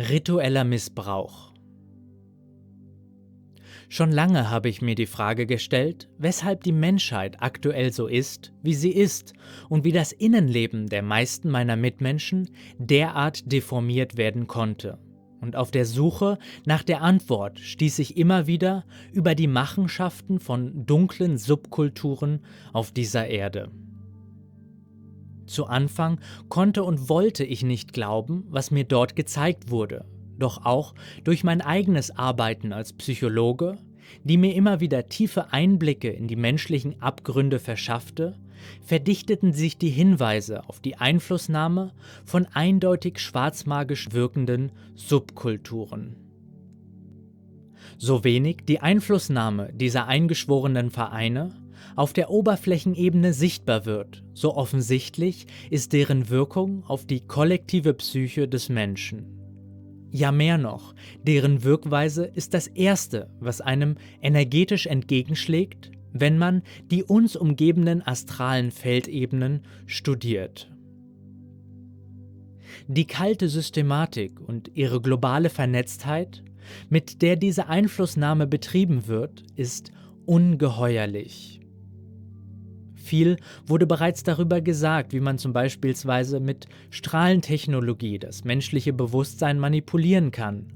Ritueller Missbrauch Schon lange habe ich mir die Frage gestellt, weshalb die Menschheit aktuell so ist, wie sie ist und wie das Innenleben der meisten meiner Mitmenschen derart deformiert werden konnte. Und auf der Suche nach der Antwort stieß ich immer wieder über die Machenschaften von dunklen Subkulturen auf dieser Erde. Zu Anfang konnte und wollte ich nicht glauben, was mir dort gezeigt wurde, doch auch durch mein eigenes Arbeiten als Psychologe, die mir immer wieder tiefe Einblicke in die menschlichen Abgründe verschaffte, verdichteten sich die Hinweise auf die Einflussnahme von eindeutig schwarzmagisch wirkenden Subkulturen. So wenig die Einflussnahme dieser eingeschworenen Vereine auf der Oberflächenebene sichtbar wird, so offensichtlich ist deren Wirkung auf die kollektive Psyche des Menschen. Ja mehr noch, deren Wirkweise ist das Erste, was einem energetisch entgegenschlägt, wenn man die uns umgebenden astralen Feldebenen studiert. Die kalte Systematik und ihre globale Vernetztheit, mit der diese Einflussnahme betrieben wird, ist ungeheuerlich. Viel wurde bereits darüber gesagt, wie man zum Beispiel mit Strahlentechnologie das menschliche Bewusstsein manipulieren kann.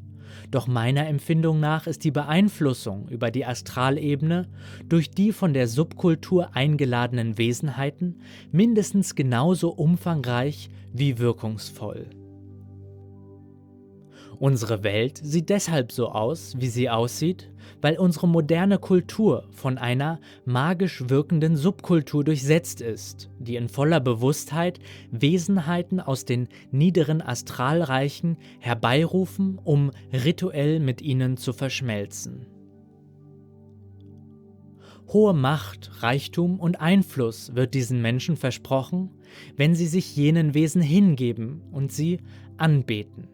Doch meiner Empfindung nach ist die Beeinflussung über die Astralebene durch die von der Subkultur eingeladenen Wesenheiten mindestens genauso umfangreich wie wirkungsvoll. Unsere Welt sieht deshalb so aus, wie sie aussieht, weil unsere moderne Kultur von einer magisch wirkenden Subkultur durchsetzt ist, die in voller Bewusstheit Wesenheiten aus den niederen Astralreichen herbeirufen, um rituell mit ihnen zu verschmelzen. Hohe Macht, Reichtum und Einfluss wird diesen Menschen versprochen, wenn sie sich jenen Wesen hingeben und sie anbeten.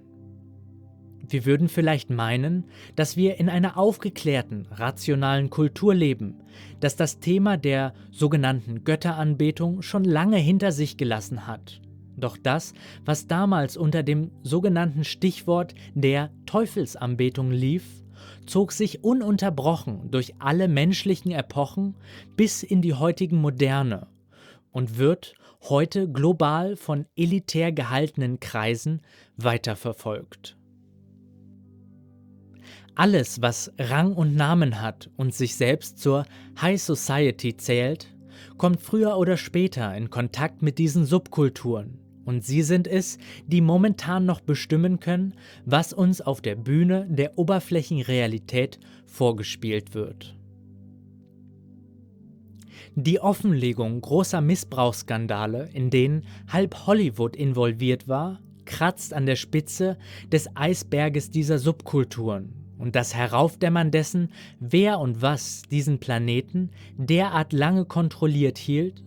Wir würden vielleicht meinen, dass wir in einer aufgeklärten, rationalen Kultur leben, dass das Thema der sogenannten Götteranbetung schon lange hinter sich gelassen hat. Doch das, was damals unter dem sogenannten Stichwort der Teufelsanbetung lief, zog sich ununterbrochen durch alle menschlichen Epochen bis in die heutigen Moderne und wird heute global von elitär gehaltenen Kreisen weiterverfolgt. Alles, was Rang und Namen hat und sich selbst zur High Society zählt, kommt früher oder später in Kontakt mit diesen Subkulturen. Und sie sind es, die momentan noch bestimmen können, was uns auf der Bühne der Oberflächenrealität vorgespielt wird. Die Offenlegung großer Missbrauchsskandale, in denen halb Hollywood involviert war, kratzt an der Spitze des Eisberges dieser Subkulturen und das Heraufdämmern dessen, wer und was diesen Planeten derart lange kontrolliert hielt,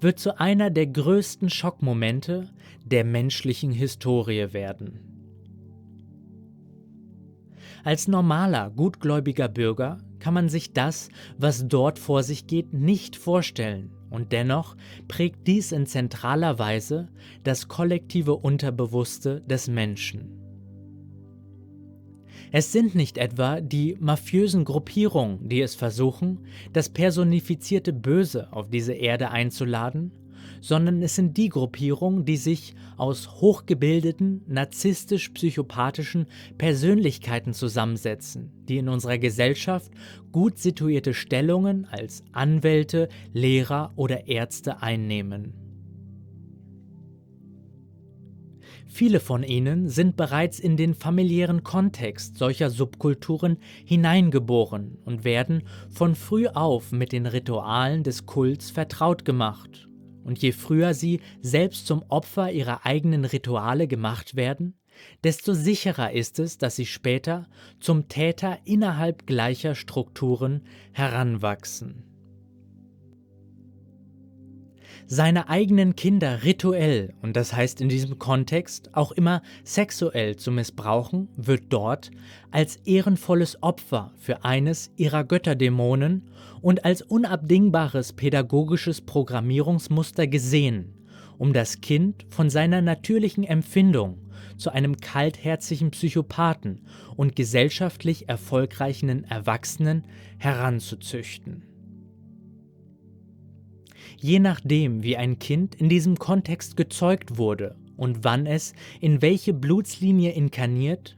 wird zu einer der größten Schockmomente der menschlichen Historie werden. Als normaler, gutgläubiger Bürger kann man sich das, was dort vor sich geht, nicht vorstellen, und dennoch prägt dies in zentraler Weise das kollektive Unterbewusste des Menschen. Es sind nicht etwa die mafiösen Gruppierungen, die es versuchen, das personifizierte Böse auf diese Erde einzuladen, sondern es sind die Gruppierungen, die sich aus hochgebildeten, narzisstisch-psychopathischen Persönlichkeiten zusammensetzen, die in unserer Gesellschaft gut situierte Stellungen als Anwälte, Lehrer oder Ärzte einnehmen. Viele von ihnen sind bereits in den familiären Kontext solcher Subkulturen hineingeboren und werden von früh auf mit den Ritualen des Kults vertraut gemacht. Und je früher sie selbst zum Opfer ihrer eigenen Rituale gemacht werden, desto sicherer ist es, dass sie später zum Täter innerhalb gleicher Strukturen heranwachsen seine eigenen Kinder rituell, und das heißt in diesem Kontext auch immer sexuell zu missbrauchen, wird dort als ehrenvolles Opfer für eines ihrer Götterdämonen und als unabdingbares pädagogisches Programmierungsmuster gesehen, um das Kind von seiner natürlichen Empfindung zu einem kaltherzigen Psychopathen und gesellschaftlich erfolgreichen Erwachsenen heranzuzüchten. Je nachdem, wie ein Kind in diesem Kontext gezeugt wurde und wann es in welche Blutslinie inkarniert,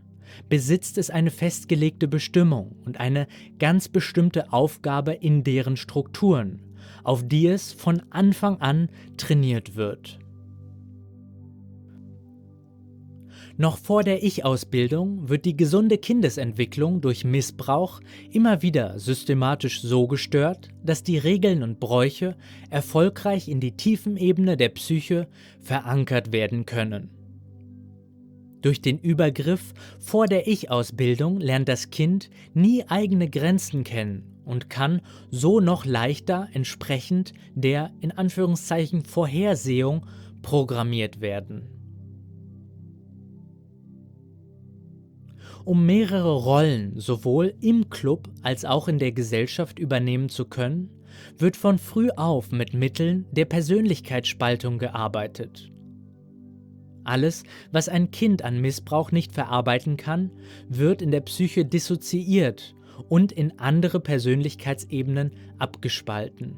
besitzt es eine festgelegte Bestimmung und eine ganz bestimmte Aufgabe in deren Strukturen, auf die es von Anfang an trainiert wird. Noch vor der Ich-Ausbildung wird die gesunde Kindesentwicklung durch Missbrauch immer wieder systematisch so gestört, dass die Regeln und Bräuche erfolgreich in die tiefen Ebene der Psyche verankert werden können. Durch den Übergriff vor der Ich-Ausbildung lernt das Kind nie eigene Grenzen kennen und kann so noch leichter entsprechend der in Anführungszeichen Vorhersehung programmiert werden. Um mehrere Rollen sowohl im Club als auch in der Gesellschaft übernehmen zu können, wird von früh auf mit Mitteln der Persönlichkeitsspaltung gearbeitet. Alles, was ein Kind an Missbrauch nicht verarbeiten kann, wird in der Psyche dissoziiert und in andere Persönlichkeitsebenen abgespalten.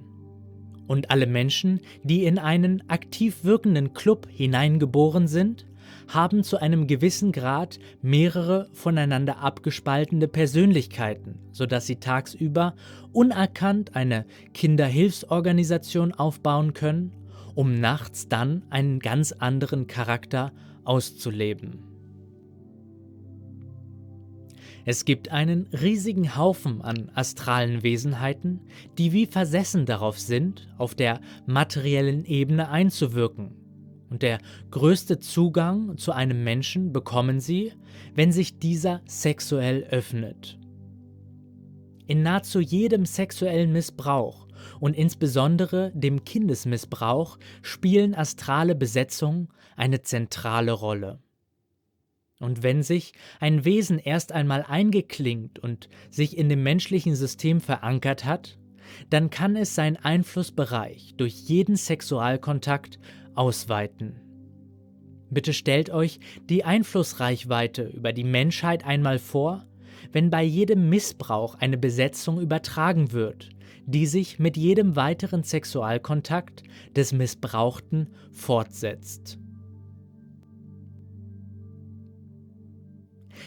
Und alle Menschen, die in einen aktiv wirkenden Club hineingeboren sind, haben zu einem gewissen Grad mehrere voneinander abgespaltene Persönlichkeiten, sodass sie tagsüber unerkannt eine Kinderhilfsorganisation aufbauen können um nachts dann einen ganz anderen Charakter auszuleben. Es gibt einen riesigen Haufen an astralen Wesenheiten, die wie versessen darauf sind, auf der materiellen Ebene einzuwirken. Und der größte Zugang zu einem Menschen bekommen sie, wenn sich dieser sexuell öffnet. In nahezu jedem sexuellen Missbrauch und insbesondere dem Kindesmissbrauch spielen astrale Besetzungen eine zentrale Rolle. Und wenn sich ein Wesen erst einmal eingeklingt und sich in dem menschlichen System verankert hat, dann kann es seinen Einflussbereich durch jeden Sexualkontakt ausweiten. Bitte stellt euch die Einflussreichweite über die Menschheit einmal vor, wenn bei jedem Missbrauch eine Besetzung übertragen wird, die sich mit jedem weiteren Sexualkontakt des Missbrauchten fortsetzt.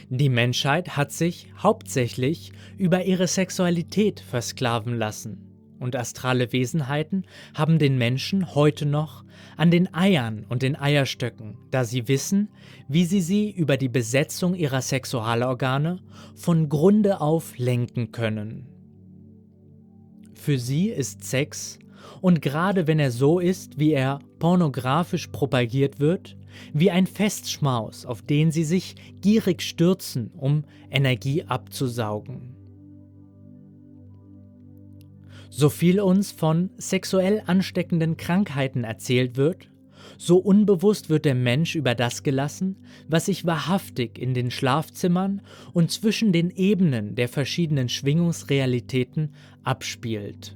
Die Menschheit hat sich hauptsächlich über ihre Sexualität versklaven lassen und astrale Wesenheiten haben den Menschen heute noch an den Eiern und den Eierstöcken, da sie wissen, wie sie sie über die Besetzung ihrer Sexualorgane von Grunde auf lenken können. Für sie ist Sex, und gerade wenn er so ist, wie er pornografisch propagiert wird, wie ein Festschmaus, auf den sie sich gierig stürzen, um Energie abzusaugen. So viel uns von sexuell ansteckenden Krankheiten erzählt wird, so unbewusst wird der Mensch über das gelassen, was sich wahrhaftig in den Schlafzimmern und zwischen den Ebenen der verschiedenen Schwingungsrealitäten abspielt.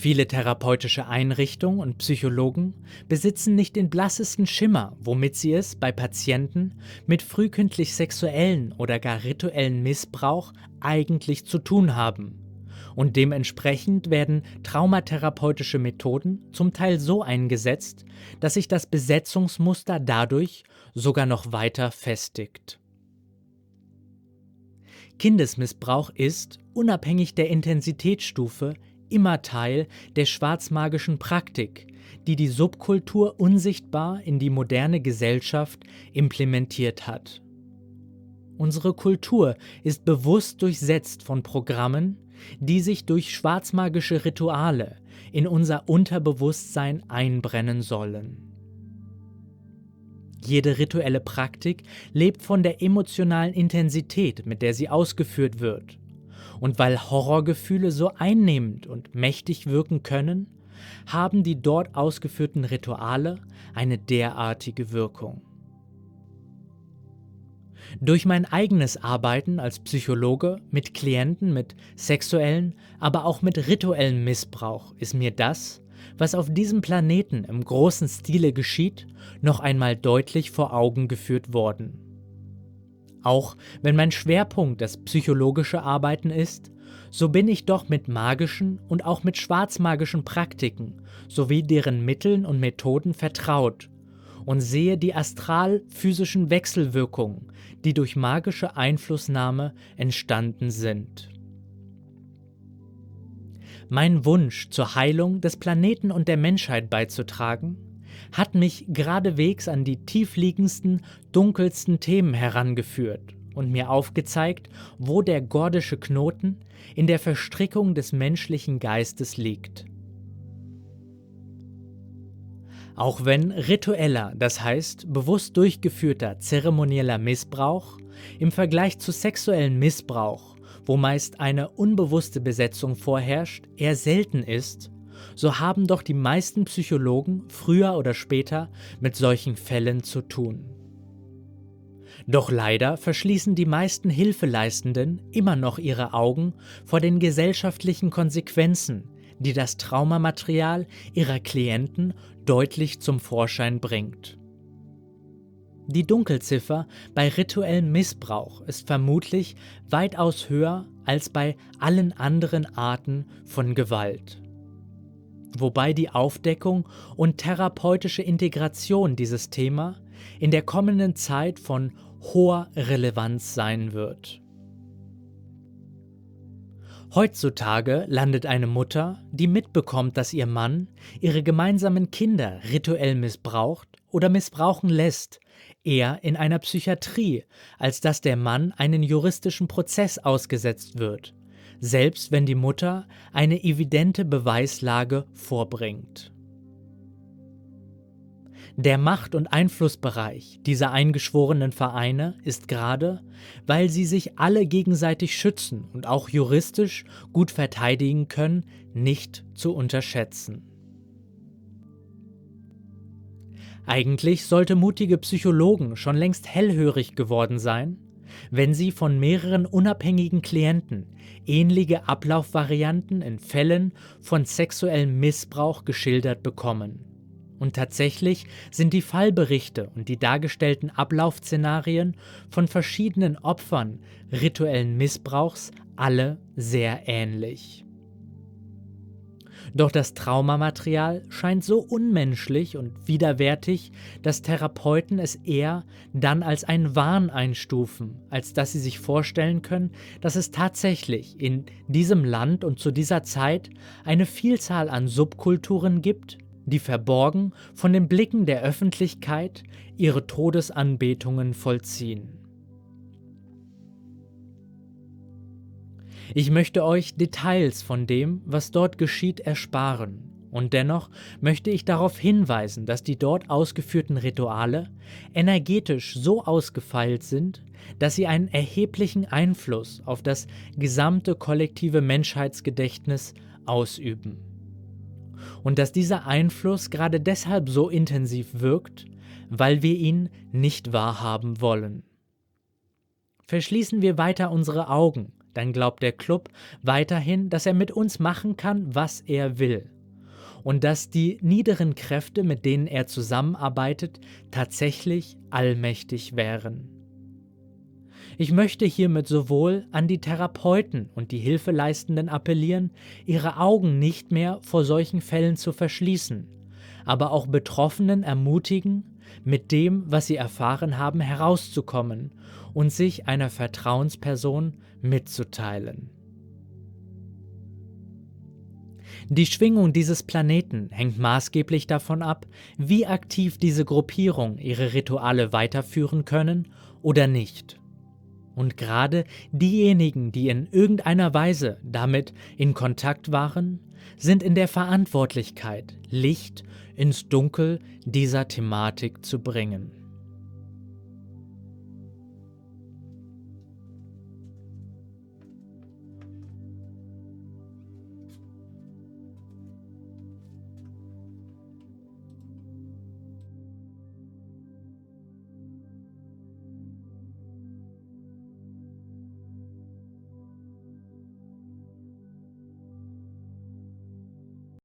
Viele therapeutische Einrichtungen und Psychologen besitzen nicht den blassesten Schimmer, womit sie es bei Patienten mit frühkindlich sexuellen oder gar rituellen Missbrauch eigentlich zu tun haben und dementsprechend werden traumatherapeutische Methoden zum Teil so eingesetzt, dass sich das Besetzungsmuster dadurch sogar noch weiter festigt. Kindesmissbrauch ist, unabhängig der Intensitätsstufe, immer Teil der schwarzmagischen Praktik, die die Subkultur unsichtbar in die moderne Gesellschaft implementiert hat. Unsere Kultur ist bewusst durchsetzt von Programmen, die sich durch schwarzmagische Rituale in unser Unterbewusstsein einbrennen sollen. Jede rituelle Praktik lebt von der emotionalen Intensität, mit der sie ausgeführt wird. Und weil Horrorgefühle so einnehmend und mächtig wirken können, haben die dort ausgeführten Rituale eine derartige Wirkung. Durch mein eigenes Arbeiten als Psychologe mit Klienten mit sexuellen, aber auch mit rituellem Missbrauch ist mir das, was auf diesem Planeten im großen Stile geschieht, noch einmal deutlich vor Augen geführt worden. Auch wenn mein Schwerpunkt das psychologische Arbeiten ist, so bin ich doch mit magischen und auch mit schwarzmagischen Praktiken sowie deren Mitteln und Methoden vertraut und sehe die astral-physischen Wechselwirkungen, die durch magische Einflussnahme entstanden sind. Mein Wunsch zur Heilung des Planeten und der Menschheit beizutragen, hat mich geradewegs an die tiefliegendsten, dunkelsten Themen herangeführt und mir aufgezeigt, wo der gordische Knoten in der Verstrickung des menschlichen Geistes liegt. Auch wenn ritueller, das heißt bewusst durchgeführter zeremonieller Missbrauch im Vergleich zu sexuellem Missbrauch, wo meist eine unbewusste Besetzung vorherrscht, eher selten ist, so haben doch die meisten Psychologen früher oder später mit solchen Fällen zu tun. Doch leider verschließen die meisten Hilfeleistenden immer noch ihre Augen vor den gesellschaftlichen Konsequenzen, die das Traumamaterial ihrer Klienten deutlich zum Vorschein bringt. Die Dunkelziffer bei rituellem Missbrauch ist vermutlich weitaus höher als bei allen anderen Arten von Gewalt. Wobei die Aufdeckung und therapeutische Integration dieses Thema in der kommenden Zeit von hoher Relevanz sein wird. Heutzutage landet eine Mutter, die mitbekommt, dass ihr Mann ihre gemeinsamen Kinder rituell missbraucht oder missbrauchen lässt, eher in einer Psychiatrie, als dass der Mann einen juristischen Prozess ausgesetzt wird, selbst wenn die Mutter eine evidente Beweislage vorbringt. Der Macht- und Einflussbereich dieser eingeschworenen Vereine ist gerade, weil sie sich alle gegenseitig schützen und auch juristisch gut verteidigen können, nicht zu unterschätzen. Eigentlich sollte mutige Psychologen schon längst hellhörig geworden sein, wenn sie von mehreren unabhängigen Klienten ähnliche Ablaufvarianten in Fällen von sexuellem Missbrauch geschildert bekommen. Und tatsächlich sind die Fallberichte und die dargestellten Ablaufszenarien von verschiedenen Opfern rituellen Missbrauchs alle sehr ähnlich. Doch das Traumamaterial scheint so unmenschlich und widerwärtig, dass Therapeuten es eher dann als ein Wahn einstufen, als dass sie sich vorstellen können, dass es tatsächlich in diesem Land und zu dieser Zeit eine Vielzahl an Subkulturen gibt, die verborgen von den Blicken der Öffentlichkeit ihre Todesanbetungen vollziehen. Ich möchte euch Details von dem, was dort geschieht, ersparen, und dennoch möchte ich darauf hinweisen, dass die dort ausgeführten Rituale energetisch so ausgefeilt sind, dass sie einen erheblichen Einfluss auf das gesamte kollektive Menschheitsgedächtnis ausüben und dass dieser Einfluss gerade deshalb so intensiv wirkt, weil wir ihn nicht wahrhaben wollen. Verschließen wir weiter unsere Augen, dann glaubt der Club weiterhin, dass er mit uns machen kann, was er will. Und dass die niederen Kräfte, mit denen er zusammenarbeitet, tatsächlich allmächtig wären. Ich möchte hiermit sowohl an die Therapeuten und die Hilfeleistenden appellieren, ihre Augen nicht mehr vor solchen Fällen zu verschließen, aber auch Betroffenen ermutigen, mit dem, was sie erfahren haben, herauszukommen und sich einer Vertrauensperson mitzuteilen. Die Schwingung dieses Planeten hängt maßgeblich davon ab, wie aktiv diese Gruppierung ihre Rituale weiterführen können oder nicht. Und gerade diejenigen, die in irgendeiner Weise damit in Kontakt waren, sind in der Verantwortlichkeit, Licht ins Dunkel dieser Thematik zu bringen.